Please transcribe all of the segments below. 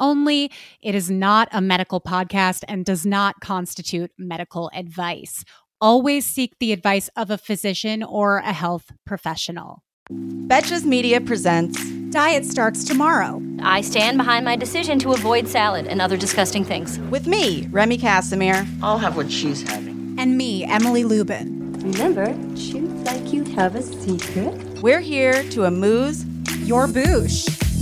only. It is not a medical podcast and does not constitute medical advice. Always seek the advice of a physician or a health professional. Betches Media presents Diet Starts Tomorrow. I stand behind my decision to avoid salad and other disgusting things. with me, Remy Casimir. I'll have what she's having. And me, Emily Lubin. Remember, choose like you'd have a secret. We're here to amuse. Your boosh.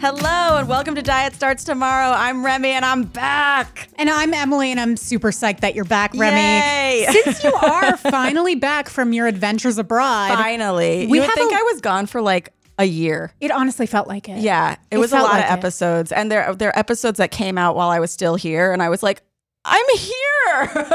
Hello and welcome to Diet Starts Tomorrow. I'm Remy and I'm back. And I'm Emily, and I'm super psyched that you're back, Remy. Yay! Since you are finally back from your adventures abroad, Finally. We you would think a- I was gone for like a year. it honestly felt like it. Yeah, it, It was a lot like of it. episodes, and there there are episodes that came out while I was still here, and I was like, I'm here.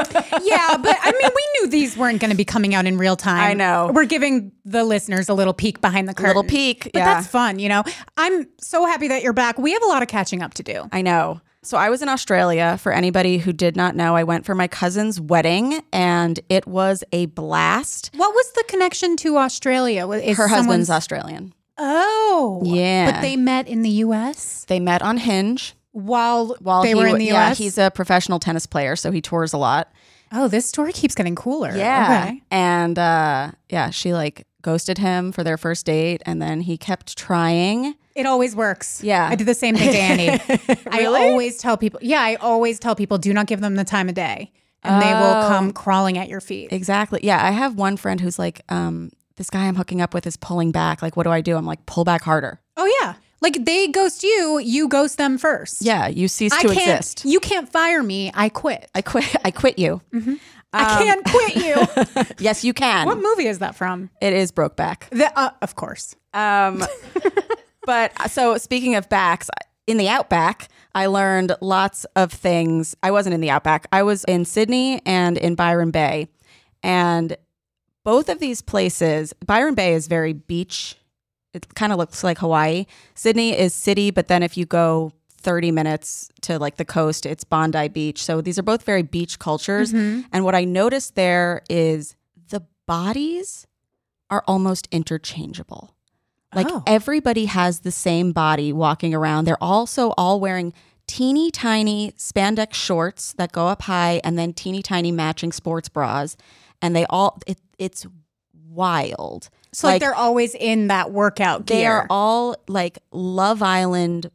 yeah, but I mean, we knew these weren't going to be coming out in real time. I know. We're giving the listeners a little peek behind the curtain. A little peek, But yeah. that's fun, you know? I'm so happy that you're back. We have a lot of catching up to do. I know. So I was in Australia. For anybody who did not know, I went for my cousin's wedding, and it was a blast. What was the connection to Australia? Is Her husband's Australian. Oh. Yeah. But they met in the US They met on Hinge while, while they he, were in the yeah, US? he's a professional tennis player, so he tours a lot. oh, this story keeps getting cooler. Yeah. Okay. And uh, yeah, she like ghosted him for their first date, and then he kept trying. It always works. Yeah. I did the same thing to Annie. I always tell people, yeah, I always tell people do not give them the time of day and they will Oh. come crawling at your feet. Exactly. Yeah, I have one friend who's like, um, this guy I'm hooking up with is pulling back. Like, what do I do? I'm like, pull back harder. Oh yeah. Like they ghost you, you ghost them first. Yeah, you cease I to can't exist. you can't fire me. I quit. I quit. I quit you. I can't quit you. Yes, you can. what movie is that from? It is Brokeback. The, uh, of course. Um, but so speaking of backs, in the outback, I learned lots of things. I wasn't in the outback. I was in Sydney and in Byron Bay, and both of these places, Byron Bay is very beach. It kind of looks like Hawaii. Sydney is city, but then if you go 30 minutes to like the coast, it's Bondi Beach. So these are both very beach cultures. Mm-hmm. And what I noticed there is the bodies are almost interchangeable. Like Oh. everybody has the same body walking around. They're also all wearing teeny tiny spandex shorts that go up high and then teeny tiny matching sports bras. And they all, it, it's wild. So like, they're always in that workout gear. they are all like Love Island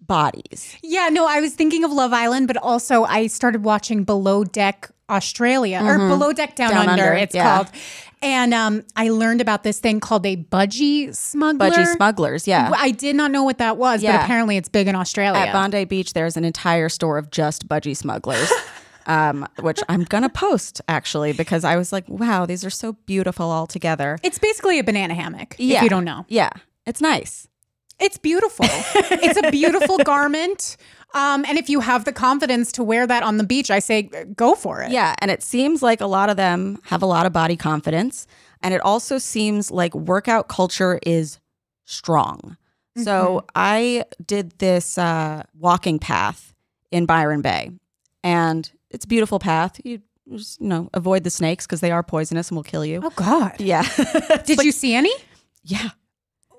bodies. yeah, no, I was thinking of Love Island, but also I started watching Below Deck Australia or Below Deck Down, Mm-hmm. Down Under, Under, it's yeah. called. And um, I learned about this thing called a budgie smuggler. Budgie smugglers, yeah. I did not know what that was, but apparently it's big in Australia. At Bondi Beach, there's an entire store of just budgie smugglers, um, which I'm gonna post actually because I was like, wow, these are so beautiful all together. it's basically a banana hammock, Yeah. if you don't know. Yeah, it's nice. It's beautiful. it's a beautiful garment. Um, and if you have the confidence to wear that on the beach, I say go for it. Yeah, and it seems like a lot of them have a lot of body confidence, and it also seems like workout culture is strong. So I did this uh, walking path in Byron Bay, and it's a beautiful path. You just you know avoid the snakes because they are poisonous and will kill you. Oh God. Yeah. Did you see any? Yeah.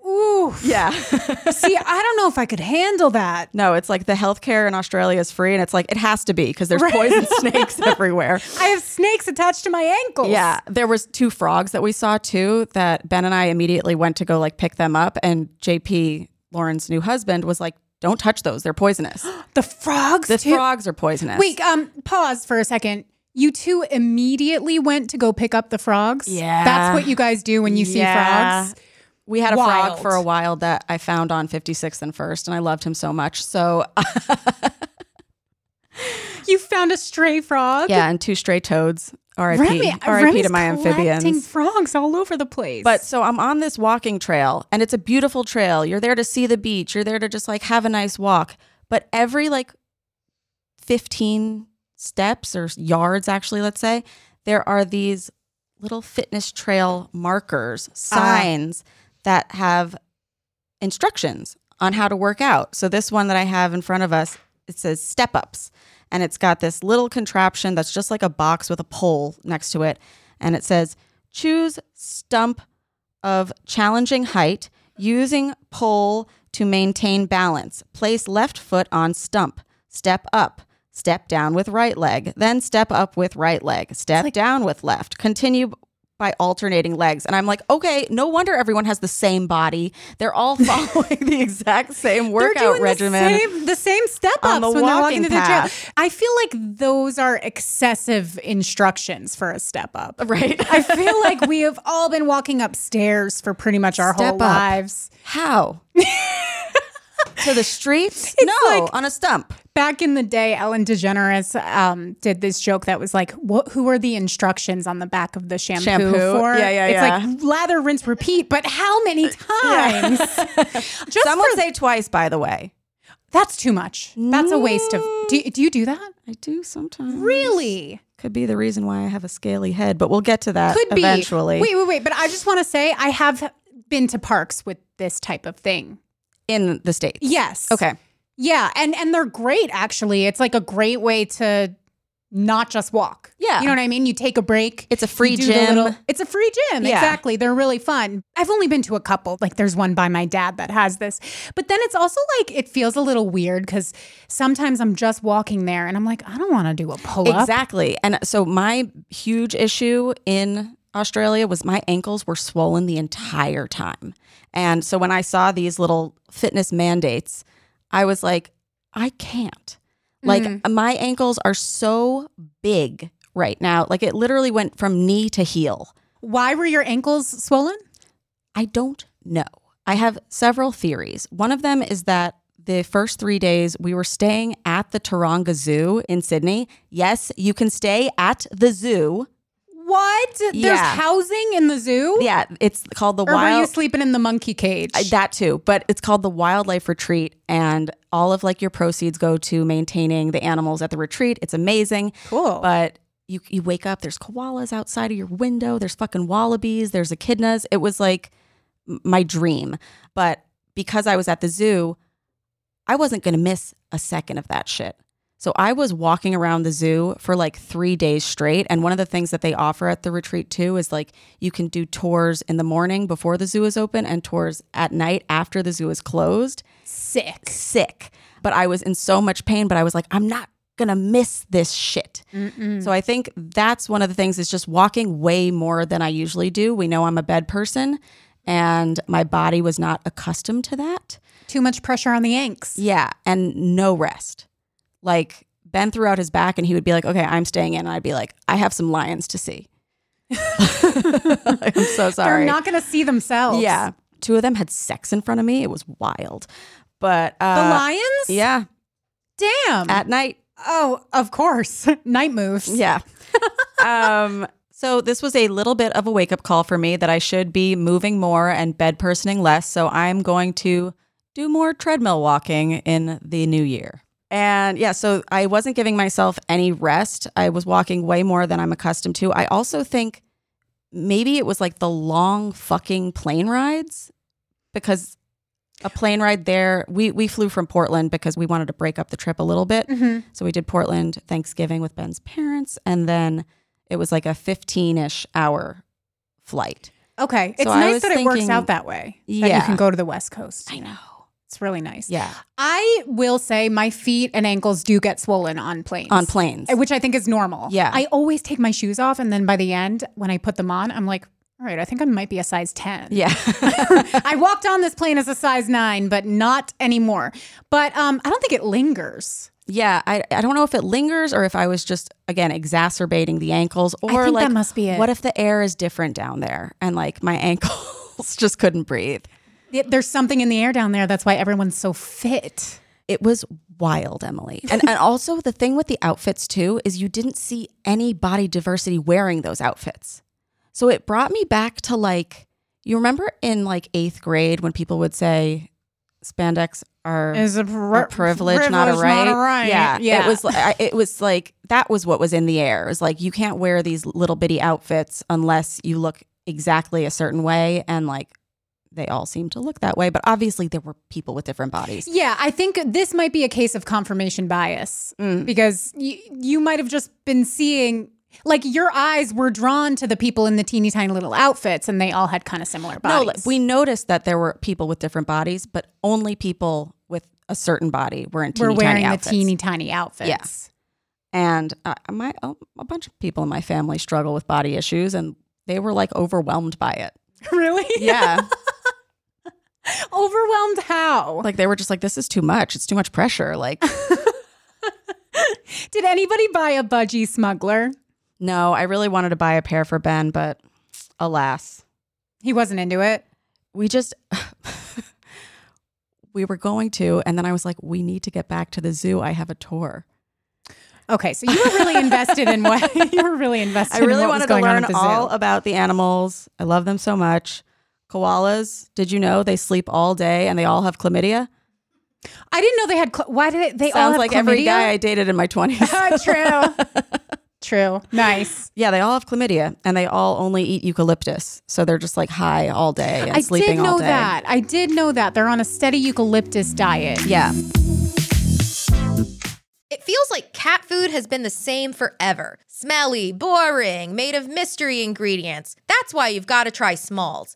Ooh. Yeah. See, I don't know if I could handle that. no, it's like the healthcare in Australia is free, and it's like it has to be because there's poison snakes everywhere. I have snakes attached to my ankles. Yeah, there was two frogs that we saw too. That Ben and I immediately went to go like pick them up, and JP Lauren's new husband was like, "Don't touch those; they're poisonous. The frogs. the too. frogs are poisonous." Wait, um, pause for a second. You two immediately went to go pick up the frogs. Yeah. That's what you guys do when you see Yeah. frogs. we had a Wild. frog for a while that I found on 56th and First, and I loved him so much. So You found a stray frog. yeah, and two stray toads. R.I.P. Remy, R.I.P. To my amphibians. frogs all over the place. But so I'm on this walking trail and it's a beautiful trail. You're there to see the beach. You're there to just like have a nice walk. But every like 15 steps or yards, actually, let's say, there are these little fitness trail markers, uh. signs that have instructions on how to work out. So this one that I have in front of us, it says step ups. And it's got this little contraption that's just like a box with a pole next to it. And it says choose stump of challenging height using pole to maintain balance. Place left foot on stump. Step up. Step down with right leg. Then step up with right leg. Step down with left. Continue by alternating legs. And I'm like, okay, no wonder everyone has the same body. They're all following the exact same workout regimen. the same, the same step ups on the when they're walking walking to the path. I feel like those are excessive instructions for a step up. Right. I feel like we have all been walking upstairs for pretty much our Step whole up. lives. How? to the streets? no, like- on a stump. Back in the day, Ellen DeGeneres um, did this joke that was like, "What? Who are the instructions on the back of the shampoo, Shampoo. for?" Yeah, yeah, it's yeah. like lather, rinse, repeat. But how many times? Just Some would say twice, by the way. that's too much. That's a waste of. Do, do you do that? I do sometimes. Really? Could be the reason why I have a scaly head, but we'll get to that Could be. eventually. Wait, wait, wait. But I just want to say I have been to parks with this type of thing. in the States. Yes. Okay. Yeah, and and they're great actually. It's like a great way to not just walk. Yeah. You know what I mean? You take a break. It's a free you do the gym. it's a free gym. Yeah. Exactly. They're really fun. I've only been to a couple. Like there's one by my dad that has this. But then it's also like it feels a little weird cuz sometimes I'm just walking there and I'm like I don't want to do a pull up. Exactly. And so my huge issue in Australia was my ankles were swollen the entire time. And so when I saw these little fitness mandates, I was like, I can't. Like mm. my ankles are so big right now. Like it literally went from knee to heel. Why were your ankles swollen? I don't know. I have several theories. One of them is that the first three days we were staying at the Taronga Zoo in Sydney. Yes, you can stay at the zoo. What? There's housing in the zoo? Yeah, it's called the Or were you wild. sleeping in the monkey cage? That too, but it's called the Wildlife Retreat, and all of like your proceeds go to maintaining the animals at the retreat. It's amazing. Cool. But you you wake up, there's koalas outside of your window. There's fucking wallabies. There's echidnas. It was like my dream. But because I was at the zoo, I wasn't gonna miss a second of that shit. So I was walking around the zoo for like three days straight. And one of the things that they offer at the retreat too is like you can do tours in the morning before the zoo is open and tours at night after the zoo is closed. Sick. Sick. But I was in so much pain, but I was like, I'm not gonna miss this shit. So I think that's one of the things is just walking way more than I usually do. We know I'm a bed person and my body was not accustomed to that. Too much pressure on the yanks. Yeah, and no rest. Like Ben threw out his back and he would be like, "Okay, I'm staying in." And I'd be like, "I have some lions to see." I'm so sorry. They're not going to see themselves. Yeah, two of them had sex in front of me. It was wild. But The uh, lions? yeah, Damn. at night, oh, of course. Night moves. yeah. um. So this was a little bit of a wake up call for me that I should be moving more and bed personing less. So I'm going to do more treadmill walking in the new year. And yeah, so I wasn't giving myself any rest. I was walking way more than I'm accustomed to. I also think maybe it was like the long fucking plane rides because a plane ride there, we we flew from Portland because we wanted to break up the trip a little bit. Mm-hmm. So we did Portland Thanksgiving with Ben's parents and then it was like a 15ish hour flight. Okay. It's I nice that it works out that way. That you can go to the West Coast. I know. It's really nice. Yeah. I will say my feet and ankles do get swollen on planes. On planes. Which I think is normal. Yeah. I always take my shoes off and then by the end, when I put them on, I'm like, all right, I think I might be a size 10. Yeah. I walked on this plane as a size nine, but not anymore. But um, I don't think it lingers. Yeah, I, I don't know if it lingers or if I was just again exacerbating the ankles or think that must be it. what if the air is different down there and like my ankles just couldn't breathe. There's something in the air down there. That's why everyone's so fit. It was wild, Emily. And and also the thing with the outfits too is you didn't see any body diversity wearing those outfits. So it brought me back to like you remember in like 8th grade when people would say spandex are Is a, a privilege, not a right. Yeah, Yeah. It was it was like that was what was in the air. It was like you can't wear these little bitty outfits unless you look exactly a certain way, and like they all seem to look that way. But obviously, there were people with different bodies. Yeah, I think this might be a case of confirmation bias Mm. because you, you might have just been seeing, like, your eyes were drawn to the people in the teeny tiny little outfits and they all had kind of similar bodies. like, we noticed that there were people with different bodies, but only people with a certain body were in teeny were wearing tiny the teeny tiny outfits. Yes. Yeah. And uh, my oh, a bunch of people in my family struggle with body issues, and they were like overwhelmed by it. Really? Yeah. Overwhelmed how? like they were just like this is too much it's too much pressure like Did anybody buy a budgie smuggler? no i really wanted to buy a pair for ben but alas He wasn't into it. we just we were going to and then i was like we need to get back to the zoo i have a tour Okay, so you were really invested in what you were really invested. i in really what wanted to learn at the zoo. all about the animals i love them so much koalas did you know they sleep all day and they all have chlamydia I didn't know they had. Cl- why did it, they all sounds have like every guy i dated in my 20s True. True. Nice. yeah they all have chlamydia and they all only eat eucalyptus so they're just like high all day and I sleeping all day. I did know all day that. I did know that. They're on a steady eucalyptus diet. yeah It feels like cat food has been the same forever. Smelly, boring, made of mystery ingredients. That's why you've got to try Smalls.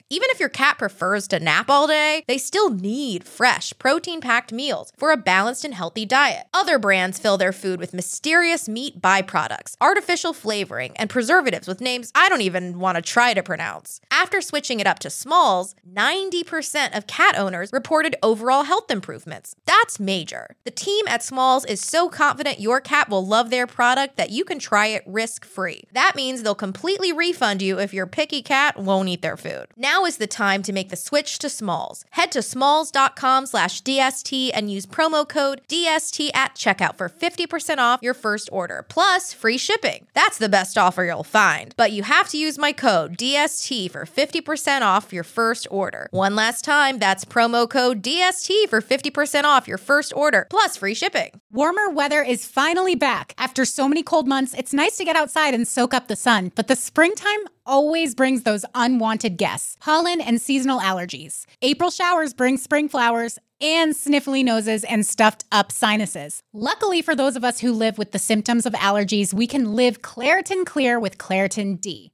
Even if your cat prefers to nap all day, they still need fresh, protein packed meals for a balanced and healthy diet. Other brands fill their food with mysterious meat byproducts, artificial flavoring, and preservatives with names I don't even want to try to pronounce. After switching it up to Smalls, 90% of cat owners reported overall health improvements. That's major. The team at Smalls is so confident your cat will love their product that you can try it risk free. That means they'll completely refund you if your picky cat won't eat their food. Now is the time to make the switch to Smalls. Head to smalls.com slash DST and use promo code DST at checkout for 50% off your first order, plus free shipping. That's the best offer you'll find. But you have to use my code DST for 50% off your first order. One last time, that's promo code DST for 50% off your first order, plus free shipping. Warmer weather is finally back. After so many cold months, it's nice to get outside and soak up the sun, but the springtime always brings those unwanted guests pollen and seasonal allergies. April showers bring spring flowers and sniffly noses and stuffed up sinuses. Luckily, for those of us who live with the symptoms of allergies, we can live Claritin Clear with Claritin D.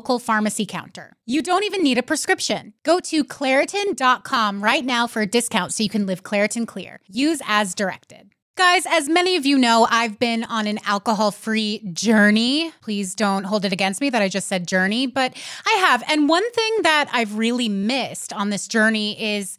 pharmacy counter. You don't even need a prescription. Go to Claritin.com right now for a discount so you can live Claritin Clear. Use as directed. Guys, as many of you know, I've been on an alcohol free journey. Please don't hold it against me that I just said journey, but I have. And one thing that I've really missed on this journey is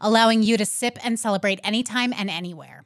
allowing you to sip and celebrate anytime and anywhere.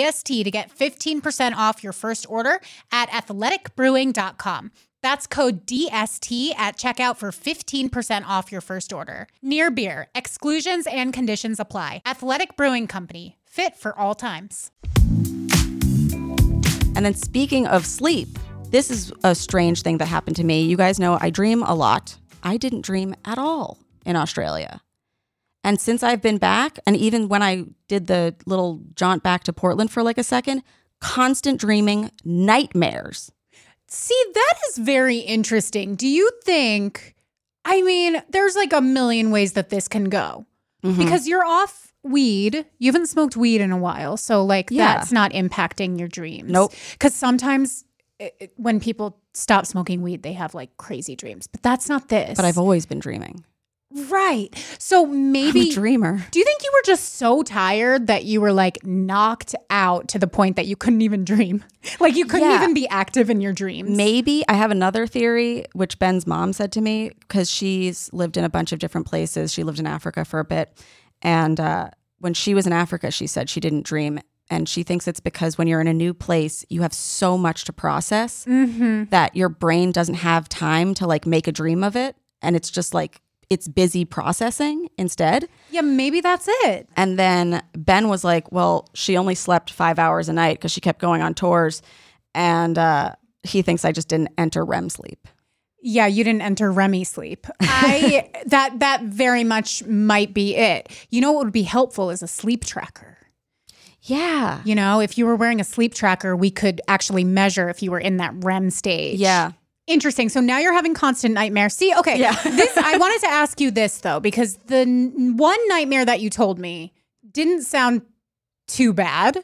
DST to get 15% off your first order at athleticbrewing.com. That's code DST at checkout for 15% off your first order. Near Beer, exclusions and conditions apply. Athletic Brewing Company, fit for all times. And then speaking of sleep, this is a strange thing that happened to me. You guys know I dream a lot. I didn't dream at all in Australia. And since I've been back, and even when I did the little jaunt back to Portland for like a second, constant dreaming, nightmares. See, that is very interesting. Do you think, I mean, there's like a million ways that this can go Mm-hmm. because you're off weed. You haven't smoked weed in a while. So, like, Yeah. that's not impacting your dreams. Nope. Because sometimes it, when people stop smoking weed, they have like crazy dreams, but that's not this. But I've always been dreaming. Right. So I'm maybe. a dreamer. do you think you were just so tired that you were like knocked out to the point that you couldn't even dream? Like you couldn't Yeah. even be active in your dreams? Maybe I have another theory, which Ben's mom said to me because she's lived in a bunch of different places. She lived in Africa for a bit. And uh, when she was in Africa, she said she didn't dream. And she thinks it's because when you're in a new place, you have so much to process that your brain doesn't have time to like make a dream of it. And it's just like, it's busy processing instead. Yeah, maybe that's it. And then Ben was like, well, she only slept five hours a night because she kept going on tours. And uh, he thinks I just didn't enter REM sleep. Yeah, you didn't enter Remy sleep. I that that very much might be it. You know what would be helpful is a sleep tracker. Yeah. You know, if you were wearing a sleep tracker, we could actually measure if you were in that REM stage. Yeah. Interesting. So now you're having constant nightmares. See, okay. Yeah. this I wanted to ask you this though because the n- one nightmare that you told me didn't sound too bad.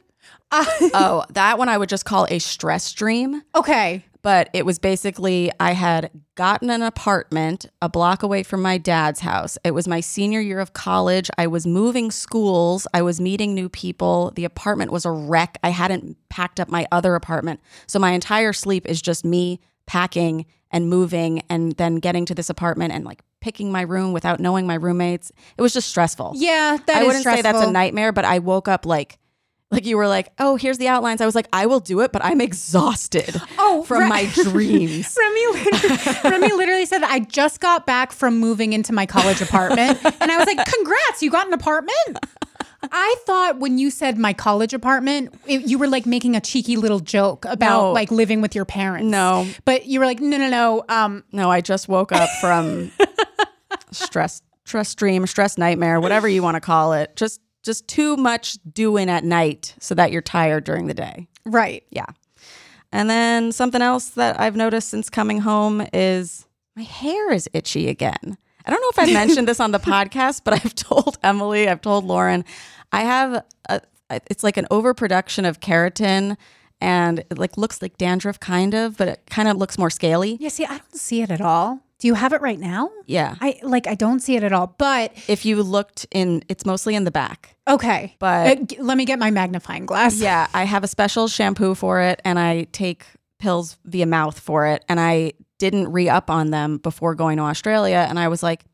Uh, Oh, that one I would just call a stress dream. okay. But it was basically I had gotten an apartment a block away from my dad's house. It was my senior year of college. I was moving schools. I was meeting new people. The apartment was a wreck. I hadn't packed up my other apartment. So my entire sleep is just me packing and moving and then getting to this apartment and like picking my room without knowing my roommates. It was just stressful. Yeah, that I wouldn't say that's a nightmare, but I woke up like like you were like, "Oh, here's the outlines." I was like, "I will do it," but I'm exhausted Oh, from right. my dreams. Remy literally, Remy literally said, I just got back from moving into my college apartment. And I was like, congrats, you got an apartment? I thought when you said my college apartment, it, you were like making a cheeky little joke about No. like living with your parents. No. But you were like, no, no, no. Um, No, I just woke up from stress stress dream, stress nightmare, whatever you want to call it. Just just too much doing at night so that you're tired during the day. right. Yeah. And then something else that I've noticed since coming home is my hair is itchy again. I don't know if I mentioned this on the podcast, but I've told Emily, I've told Lauren, I have a, it's like an overproduction of keratin and it like looks like dandruff kind of, but it kind of looks more scaly. Yeah, see, I don't see it at all. Do you have it right now? Yeah. I like, I don't see it at all. But If you looked in, it's mostly in the back. okay. But- Uh, let me get my magnifying glass. Yeah, I have a special shampoo for it and I take pills via mouth for it. And I didn't re up on them before going to Australia. And I was like,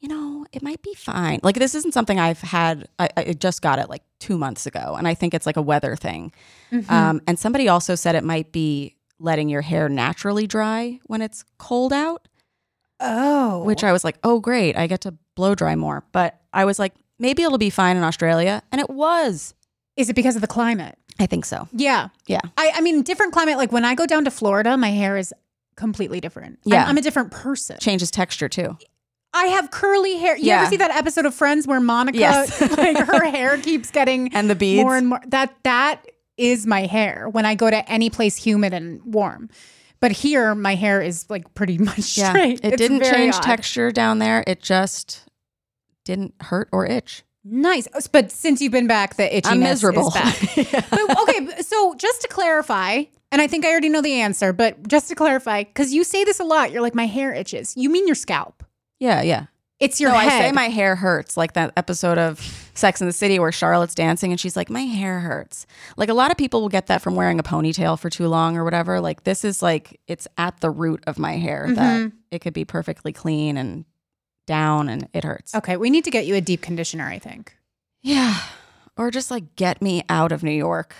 you know, it might be fine. Like, this isn't something I've had, I, I just got it like two months ago. And I think it's like a weather thing. Um, and somebody also said it might be letting your hair naturally dry when it's cold out, Oh. which I was like, oh, great. I get to blow dry more. But I was like, maybe it'll be fine in Australia. And it was. Is it because of the climate? I think so. Yeah. Yeah. I, I mean, different climate. Like when I go down to Florida, my hair is completely different. I'm- Yeah. I'm, a different person. Changes texture too. I have curly hair. You Yeah. ever see that episode of Friends where Monica, Yes. like her hair keeps getting And the beads. more and more? That that is my hair when I go to any place humid and warm. But here, my hair is like pretty much Yeah. straight. It It's didn't change odd. texture down there. It just didn't hurt or itch. Nice. But since you've been back, the itchiness I'm miserable. is back. but okay, so just to clarify, and I think I already know the answer, but just to clarify, because you say this a lot, you're like, my hair itches. You mean your scalp? yeah, yeah. It's your no, head. I say my hair hurts, like that episode of Sex in the City where Charlotte's dancing and she's like, My hair hurts. Like a lot of people will get that from wearing a ponytail for too long or whatever. Like this is like it's at the root of my hair that Mm-hmm. it could be perfectly clean and down and it hurts. Okay, we need to get you a deep conditioner. I think. Yeah. Or just like get me out of New York.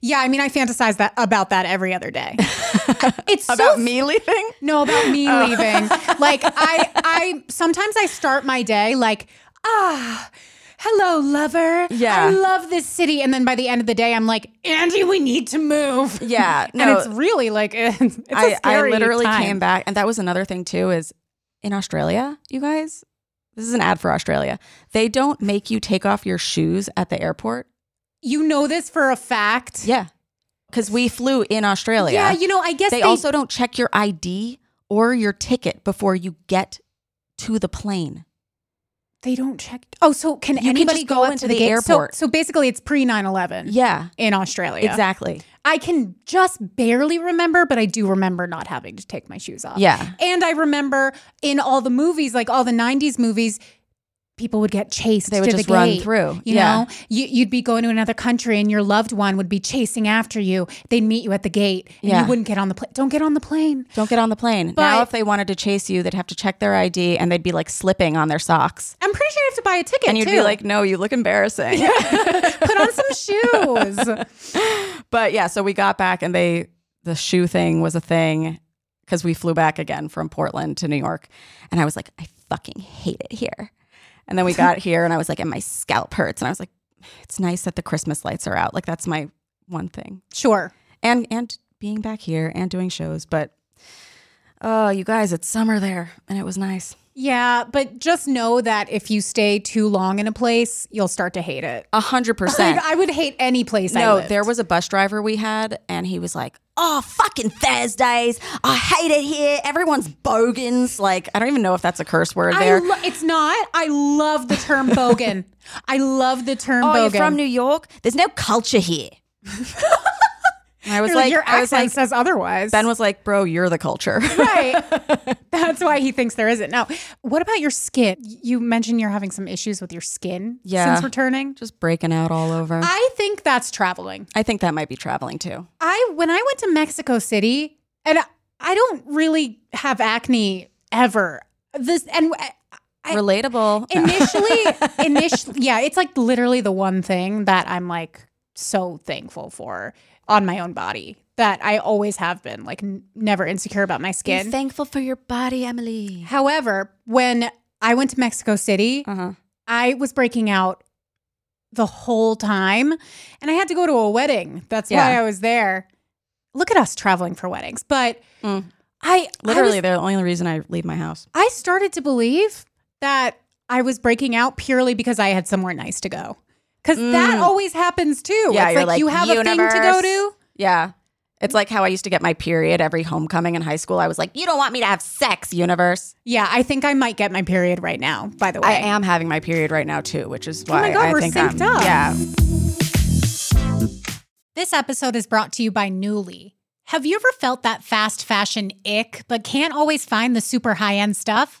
Yeah, I mean, I fantasize that about that every other day. It's About so me leaving? No, about me Oh. leaving. Like I I sometimes I start my day like, ah, hello, lover. Yeah. I love this city. And then by the end of the day, I'm like, Andy, we need to move. Yeah. and it's really like it's a I, I literally time. came back, and that was another thing too. Is in Australia, you guys, this is an ad for Australia. They don't make you take off your shoes at the airport. You know this for a fact. Yeah, because we flew in Australia. Yeah, you know, I guess they, also don't check your ID or your ticket before you get to the plane. they don't check. Oh, so can You anybody just go, go up into to the, the gate? So- airport. So, basically, it's pre 9 11 Yeah, in Australia. exactly. I can just barely remember, but I do remember not having to take my shoes off. Yeah. And I remember in all the movies, like all the 90s movies, people would get chased. They would just the run through. You Yeah. know, you, you'd be going to another country and your loved one would be chasing after you. They'd meet you at the gate and Yeah. you wouldn't get on the plane. Don't get on the plane. Don't get on the plane. But- now, if they wanted to chase you, they'd have to check their ID and they'd be like slipping on their socks. I'm pretty sure you have to buy a ticket. And you'd too. be like, no, you look embarrassing. put on some shoes. But yeah, so we got back and they the shoe thing was a thing because we flew back again from Portland to New York. And I was like, I fucking hate it here. And then we got here and I was like, and my scalp hurts. And I was like, it's nice that the Christmas lights are out. Like that's my one thing. Sure. And and being back here and doing shows. But oh, you guys, it's summer there and it was nice. Yeah, but just know that if you stay too long in a place, you'll start to hate it. A hundred percent. I would hate any place I No, there was a bus driver we had, and he was like, "Oh, fucking Thursdays! I hate it here. Everyone's bogans. Like, I don't even know if that's a curse word there. lo- it's not. I love the term bogan. I love the term oh, bogan. you're from New York. There's no culture here. And I was like, like, your I was like, says otherwise. Ben was like, "Bro, you're the culture." right. That's why he thinks there isn't. Now, what about your skin? You mentioned you're having some issues with your skin Yeah. since returning. Just breaking out all over. I, think that's traveling. I think that might be traveling too. I when I went to Mexico City, and I- I don't really have acne ever. This and uh, I- Relatable. initially initially yeah it's like literally the one thing that i'm like so thankful for on my own body that i always have been like n- never insecure about my skin. Be thankful for your body, Emily. however when i went to mexico city Uh huh. i was breaking out the whole time and i had to go to a wedding that's why i was there look at us traveling for weddings but Mm. i Literally, I, was- the only reason I leave my house. I started to believe that I was breaking out purely because I had somewhere nice to go. Because that Mm. always happens too. Yeah, it's like, like, you have a thing to go to. Yeah. It's like how I used to get my period every homecoming in high school. I was like, you don't want me to have sex, universe. Yeah, I think I might get my period right now, by the way. I am having my period right now too, which is why Oh my God, I we're think synced I'm, up. Yeah. This episode is brought to you by Nuuly. Have you ever felt that fast fashion ick, but can't always find the super high end stuff?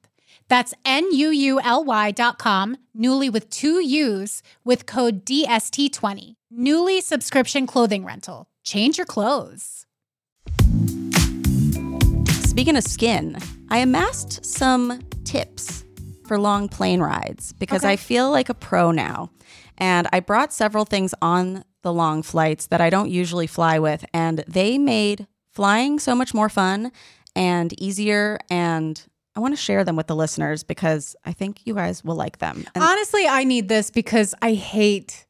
That's N-U-U-L-Y dot com, Nuuly with two U's with code DST20. Nuuly subscription clothing rental. Change your clothes. Speaking of skin, I amassed some tips for long plane rides because Okay. I feel like a pro now. And I brought several things on the long flights that I don't usually fly with, and they made flying so much more fun and easier. And I want to share them with the listeners because I think you guys will like them. And Honestly, I need this because I hate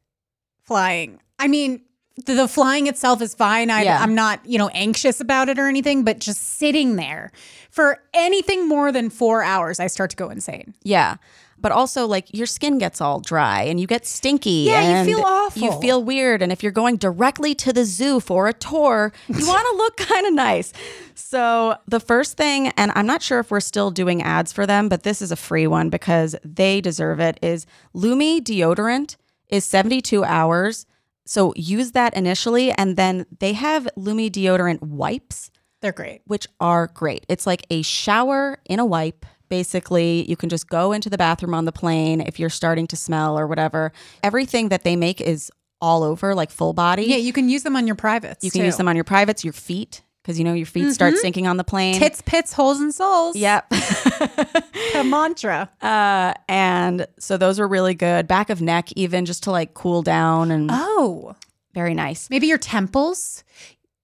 flying. I mean, the, the flying itself is fine. I, Yeah. I'm not, you know, anxious about it or anything, but just sitting there for anything more than four hours, I start to go insane. Yeah. But also, like, your skin gets all dry and you get stinky. Yeah, you feel awful. You feel weird. And if you're going directly to the zoo for a tour, you want to look kind of nice. So, the first thing, and I'm not sure if we're still doing ads for them, but this is a free one because they deserve it, is Lume deodorant is 72 hours. So, use that initially. And then they have Lume deodorant wipes They're great. which are great. It's like a shower in a wipe. Basically, you can just go into the bathroom on the plane if you're starting to smell or whatever. Everything that they make is all over, like full body. Yeah, you can use them on your privates. you can too. use them on your privates, your feet, because you know your feet start sinking on the plane. tits, pits, holes, and souls. Yep. a mantra. uh, and so those were really good. Back of neck, even just to like cool down and Oh, very nice. maybe your temples.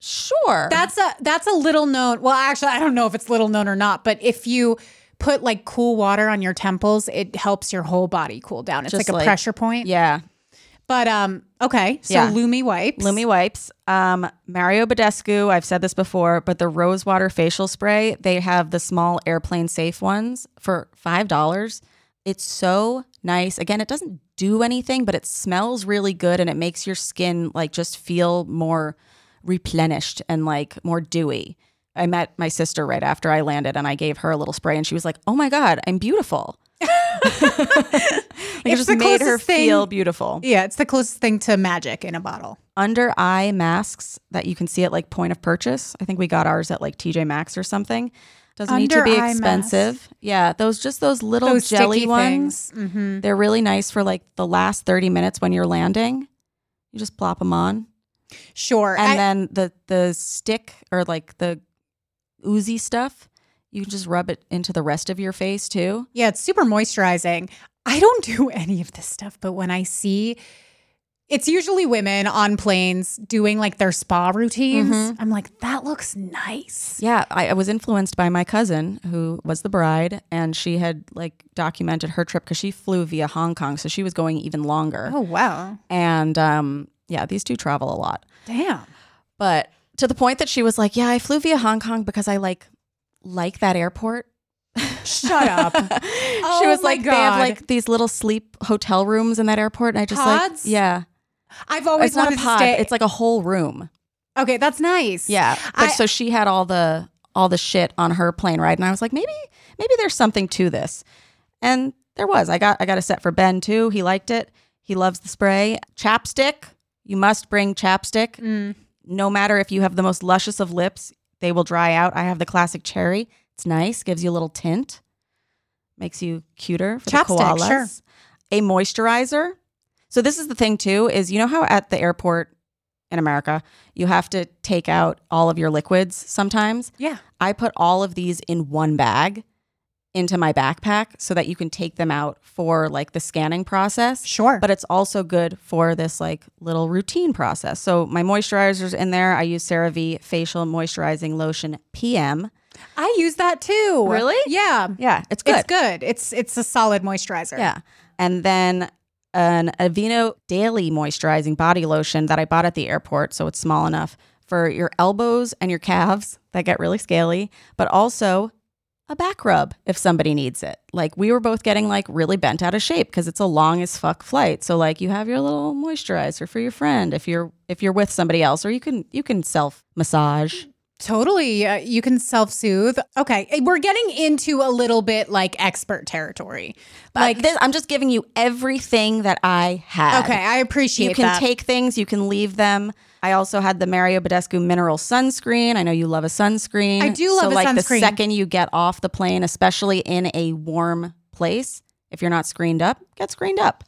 Sure. That's a that's a little known. Well, actually, I don't know if it's little known or not, but if you put like cool water on your temples, it helps your whole body cool down. It's Just like a pressure point. yeah. But um, okay. So Yeah. Lume wipes. Lume wipes. Um, Mario Badescu, I've said this before, but the Rosewater facial spray, they have the small airplane safe ones for $5. It's so nice. Again, it doesn't do anything, but it smells really good and it makes your skin like just feel more replenished and like more dewy. I met my sister right after I landed and I gave her a little spray and she was like, "Oh my god, I'm beautiful." it just made her thing- feel beautiful Yeah, it's the closest thing to magic in a bottle. under eye masks that you can see at like point of purchase. I think we got ours at like TJ Maxx or something. Doesn't need to be Under expensive. Yeah, those just those little Those jelly ones. Mhm. They're really nice for like the last 30 minutes when you're landing. You just plop them on. Sure. And I- then the the stick or like the oozy stuff, you can just rub it into the rest of your face too. Yeah, it's super moisturizing. I don't do any of this stuff, but when I see it's usually women on planes doing like their spa routines, Mm-hmm. I'm like, that looks nice. Yeah, I, I was influenced by my cousin who was the bride, and she had like documented her trip because she flew via Hong Kong, so she was going even longer. Oh, wow. And um, yeah, these two travel a lot, Damn. but to the point that she was like, "Yeah, I flew via Hong Kong because I like like that airport." Shut up. she Oh was my like, "They have like these little sleep hotel rooms in that airport," and I just like, yeah, I've always it's not a pod, to stay. it's like a whole room. okay, that's nice. Yeah. But I- so she had all the all the shit on her plane ride and I was like, maybe maybe there's something to this. And there was. I got I got a set for Ben too. He liked it. He loves the spray. Chapstick. You must bring chapstick. Mm. No matter if you have the most luscious of lips, they will dry out. I have the classic cherry. It's nice, gives you a little tint. Makes you cuter for Chapstick, the koalas. sure. A moisturizer. So this is the thing too is you know how at the airport in America, you have to take out all of your liquids sometimes. Yeah. I put all of these in one bag into my backpack so that you can take them out for like the scanning process. Sure. But it's also good for this like little routine process. So my moisturizer's in there. I use CeraVe facial moisturizing lotion PM. I use that too. Really? Yeah. Yeah, it's good. It's good. It's it's a solid moisturizer. Yeah. And then an Aveeno daily moisturizing body lotion that I bought at the airport. So it's small enough for your elbows and your calves that get really scaly, but also a back rub if somebody needs it. Like we were both getting like really bent out of shape because it's a long as fuck flight. So like you have your little moisturizer for your friend if you're if you're with somebody else or you can you can self massage. Totally. Uh, you can self soothe. Okay. eh, We're getting into a little bit like expert territory. Like Like, this, I'm just giving you everything that I have. okay, I appreciate you can that. take things, you can leave them. I also had the Mario Badescu mineral sunscreen. I know you love a sunscreen. I do love sunscreen. so a like the second you get off the plane, especially in a warm place, if you're not screened up, get screened up.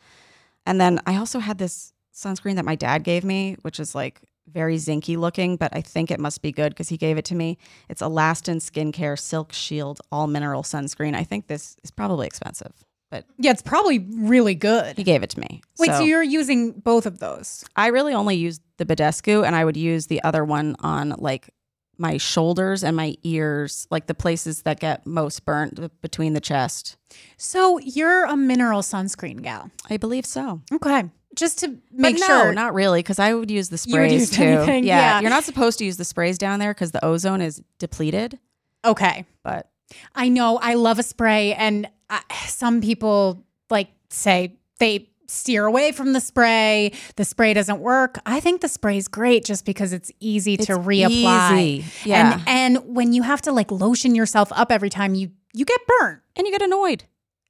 And then I also had this sunscreen that my dad gave me, which is like very zinky looking, but I think it must be good because he gave it to me. It's Alastin Skincare Silk Shield All Mineral Sunscreen. I think this is probably expensive, but yeah, it's probably really good. he gave it to me. Wait, so, you're using both of those? I really only used the Badescu and I would use the other one on like my shoulders and my ears, like the places that get most burnt between the chest. So you're a mineral sunscreen gal. I believe so. Okay. Just to make but no, sure. not really, because I would use the You would sprays use too. anything, yeah. you're not supposed to use the sprays down there because the ozone is depleted. okay. But I know I love a spray, and I, some people like say they steer away from the spray. The spray doesn't work. I think the spray is great just because it's easy to reapply. easy. Yeah. And and when you have to like lotion yourself up every time, you you get burnt. and you get annoyed.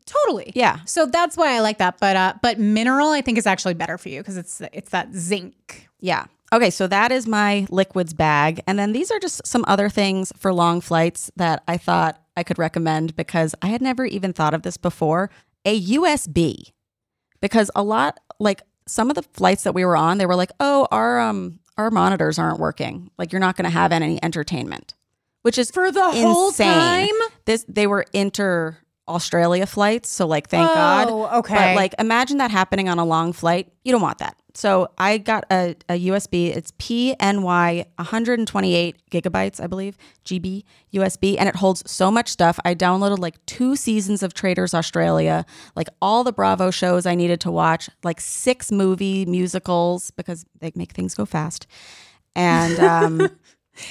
Totally. Yeah. So that's why I like that. But uh, but mineral I think is actually better for you because it's it's that zinc. Yeah. Okay, so that is my liquids bag. And then these are just some other things for long flights that I thought I could recommend because I had never even thought of this before. A USB. Because a lot like some of the flights that we were on, they were like, "Oh, our um our monitors aren't working. Like you're not going to have any entertainment." Which is For the whole time? This they were inter Australia flights, so like thank God. Oh, okay. But like imagine that happening on a long flight. You don't want that. So I got a, a USB. It's PNY 128 gigabytes, I believe, GB USB, and it holds so much stuff. I downloaded like two seasons of Traitors Australia, like all the Bravo shows I needed to watch, like six movie musicals because they make things go fast. And um,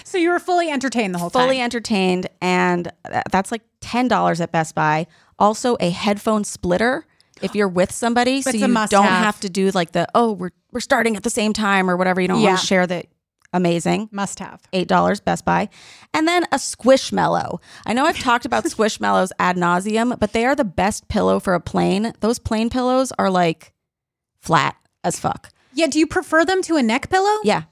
So you were fully entertained the whole time. fully entertained and that's like $10 at Best Buy. Also a headphone splitter if you're with somebody so you don't must-have. have to do like the oh we're we're starting at the same time or whatever you don't Yeah. want to share the amazing. Must have. $8 Best Buy. And then a Squishmallow. I know I've talked about Squishmallows ad nauseum, but they are the best pillow for a plane. Those plane pillows are like flat as fuck. Yeah. Do you prefer them to a neck pillow? Yeah.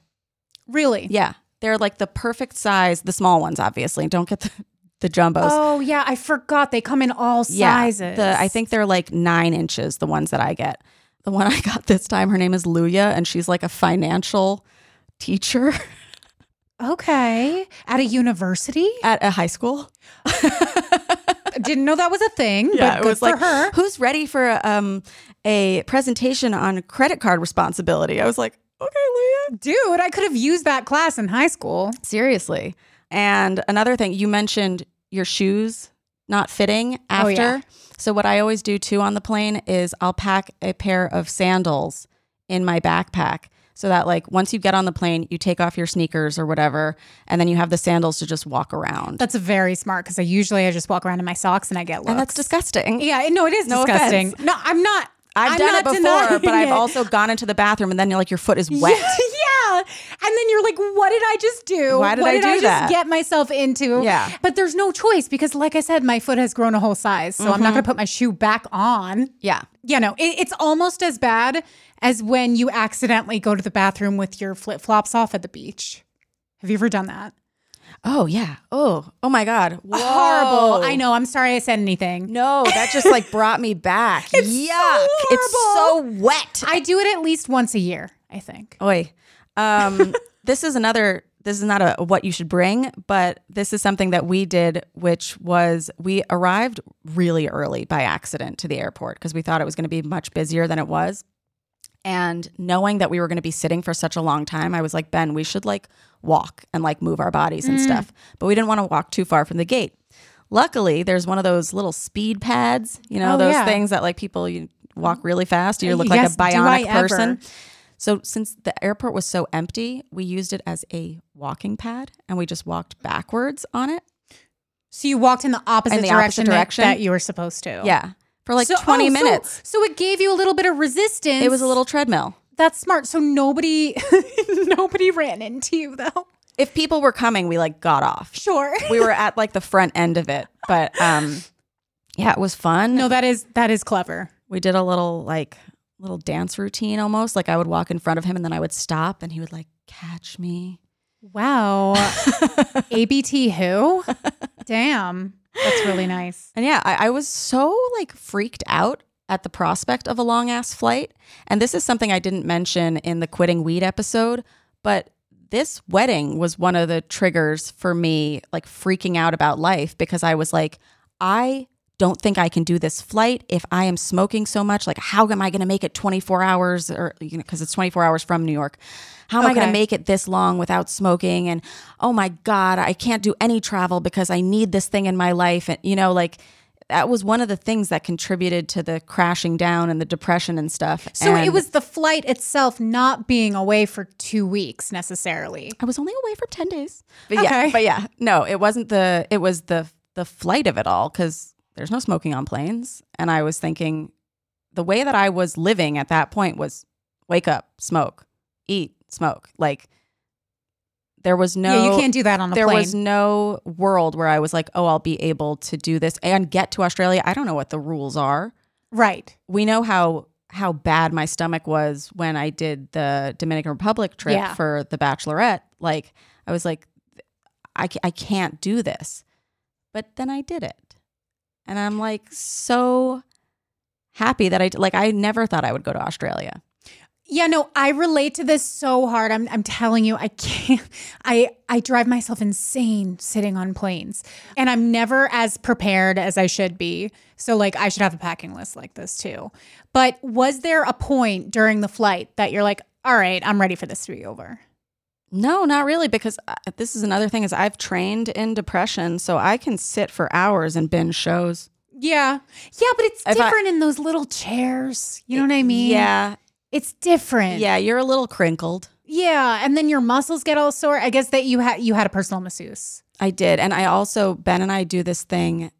Really? Yeah. They're like the perfect size, the small ones, obviously. Don't get the, the jumbos. Oh yeah, I forgot they come in all sizes. The I think they're like nine inches, the ones that I get. The one I got this time, her name is Luya, and she's like a financial teacher Okay. At a university? at a high school. Didn't know that was a thing, Yeah, but good for her. who's ready for um, a presentation on credit card responsibility? I was like, okay, Luya. Dude, I could have used that class in high school. Seriously. And another thing, you mentioned your shoes not fitting after. Oh, yeah. So what I always do too on the plane is I'll pack a pair of sandals in my backpack so that like once you get on the plane, you take off your sneakers or whatever, and then you have the sandals to just walk around. That's very smart because I usually I just walk around in my socks and I get looks. and that's disgusting. Yeah, no, it is No disgusting. offense. No, I'm not. I've I'm done it before, but I've it. also gone into the bathroom and then you're like your foot is wet. Yeah, and then you're like, "What did I just do? Why did what I did do I just that?" get myself into?" Yeah. but there's no choice because, like I said, my foot has grown a whole size, so I'm not going to mm-hmm. put my shoe back on. Yeah. You know, it, it's almost as bad as when you accidentally go to the bathroom with your flip flops off at the beach. Have you ever done that? Oh yeah. Oh. Oh my God. Whoa. Horrible. I know. I'm sorry I said anything. No, that just like brought me back. It's Yuck. so it's so wet. I do it at least once a year, I think. Oi. Um, this is another this is not a what you should bring, but this is something that we did, which was we arrived really early by accident to the airport because we thought it was going to be much busier than it was. And knowing that we were going to be sitting for such a long time, I was like, Ben, we should like walk and like move our bodies Mm. and stuff. But we didn't want to walk too far from the gate. Luckily, there's one of those little speed pads, you know, Oh, those yeah. things that like people you walk really fast, you look Yes, like a bionic ever. So since the airport was so empty, we used it as a walking pad and we just walked backwards on it. So you walked in the opposite In the direction, opposite that- direction? That, you were supposed to. Yeah. For like So- 20 oh, so- minutes. So, it gave you a little bit of resistance. it was a little treadmill. That's smart. So nobody, nobody ran into you though. If people were coming, we like got off. Sure. We were at like the front end of it, but um yeah, it was fun. no, that is that is clever. we did a little like little dance routine almost. Like I would walk in front of him and then I would stop and he would like catch me. Wow. ABT who? Damn. That's really nice. And yeah, I, I was so like freaked out at the prospect of a long ass flight. And this is something I didn't mention in the quitting weed episode, but this wedding was one of the triggers for me like freaking out about life because I was like, I don't think I can do this flight if I am smoking so much. Like, how am I going to make it 24 hours or, you know, because it's 24 hours from New York? How am I going to make it this long without smoking? And oh my God, I can't do any travel because I need this thing in my life. And, you know, like, that was one of the things that contributed to the crashing down and the depression and stuff. So it was the flight itself not being away for two weeks necessarily. I was only away for 10 days. But Okay. yeah, but yeah, no, it wasn't the it was the the flight of it all cuz there's no smoking on planes and I was thinking the way that I was living at that point was wake up, smoke, eat, smoke. Like there was no yeah, you can't do that on a there plane. was no world where I was like, "Oh, I'll be able to do this and get to Australia." I don't know what the rules are. right. we know how how bad my stomach was when I did the Dominican Republic trip Yeah. for the Bachelorette. Like I was like, I I can't do this, but then I did it, and I'm like so happy that I like. I never thought I would go to Australia. Yeah, no, I relate to this so hard. I'm I'm telling you, I can't I I drive myself insane sitting on planes. And I'm never as prepared as I should be. So like I should have a packing list like this too. But was there a point during the flight that you're like, "All right, I'm ready for this to be over?" No, not really, because uh, this is another thing is I've trained in depression, so I can sit for hours and binge shows. Yeah. Yeah, but it's If I- different in those little chairs. You know what I mean? Yeah, It's different. yeah, you're a little crinkled. Yeah, and then your muscles get all sore. I guess that you had you had a personal masseuse. I did. And I also, Ben and I do this thing.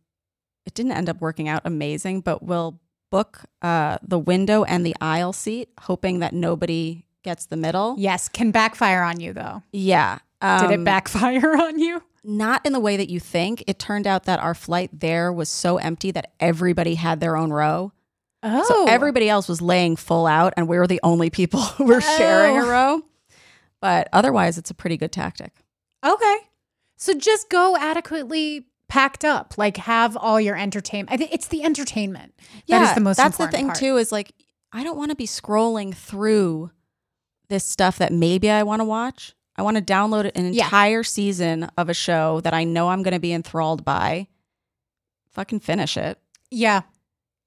It didn't end up working out amazing, but we'll book uh, the window and the aisle seat, hoping that nobody gets the middle. Yes, can backfire on you though. Yeah. Did it Um, backfire on you? Not in the way that you think. It turned out that our flight there was so empty that everybody had their own row. Oh, So everybody else was laying full out, and we were the only people who were sharing a Oh. row. But otherwise, it's a pretty good tactic. okay. So just go adequately packed up. Like have all your entertainment. I think it's the entertainment. that is the most. That's the thing part. too. Is like I don't want to be scrolling through this stuff that maybe I want to watch. I want to download an Yeah. entire season of a show that I know I'm going to be enthralled by. Fucking finish it, Yeah,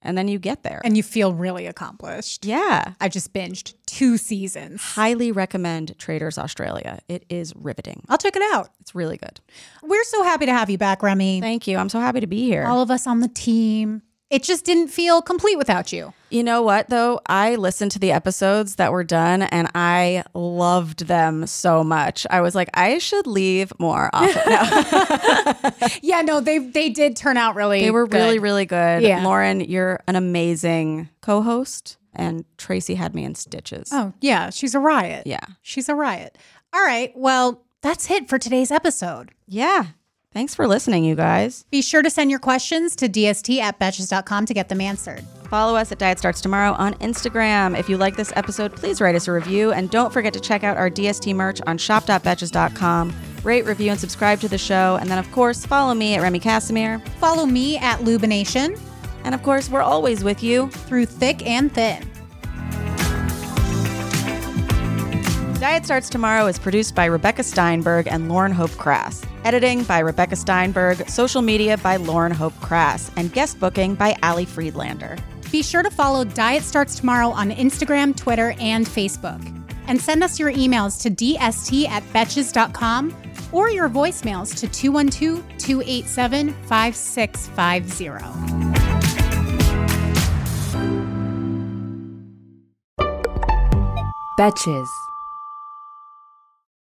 and then you get there. and you feel really accomplished. yeah, I just binged two seasons. highly recommend Traitors Australia. It is riveting. I'll check it out. It's really good. We're so happy to have you back, Remy. Thank you. I'm so happy to be here. All of us on the team. It just didn't feel complete without you. You know what though? I listened to the episodes that were done and I loved them so much. I was like, I should leave more often. No. Yeah, no, they they did turn out really. they were really, good. really good. Yeah. Lauren, you're an amazing co-host. And Tracy had me in stitches. Oh yeah, she's a riot. Yeah. she's a riot. All right, well that's it for today's episode. Yeah. Thanks for listening, you guys. Be sure to send your questions to dst at betches.com to get them answered. Follow us at Diet Starts Tomorrow on Instagram. If you like this episode, please write us a review. And don't forget to check out our DST merch on shop.betches.com. Rate, review, and subscribe to the show. And then, of course, follow me at Remy Casimir. Follow me at Lubination And of course, we're always with you. through thick and thin. Diet Starts Tomorrow is produced by Rebecca Steinberg and Lauren Hope Crass. Editing by Rebecca Steinberg, social media by Lauren Hope Crass, and guest booking by Ali Friedlander. Be sure to follow Diet Starts Tomorrow on Instagram, Twitter, and Facebook. And send us your emails to dst at betches.com or your voicemails to 212 287 5650. Betches.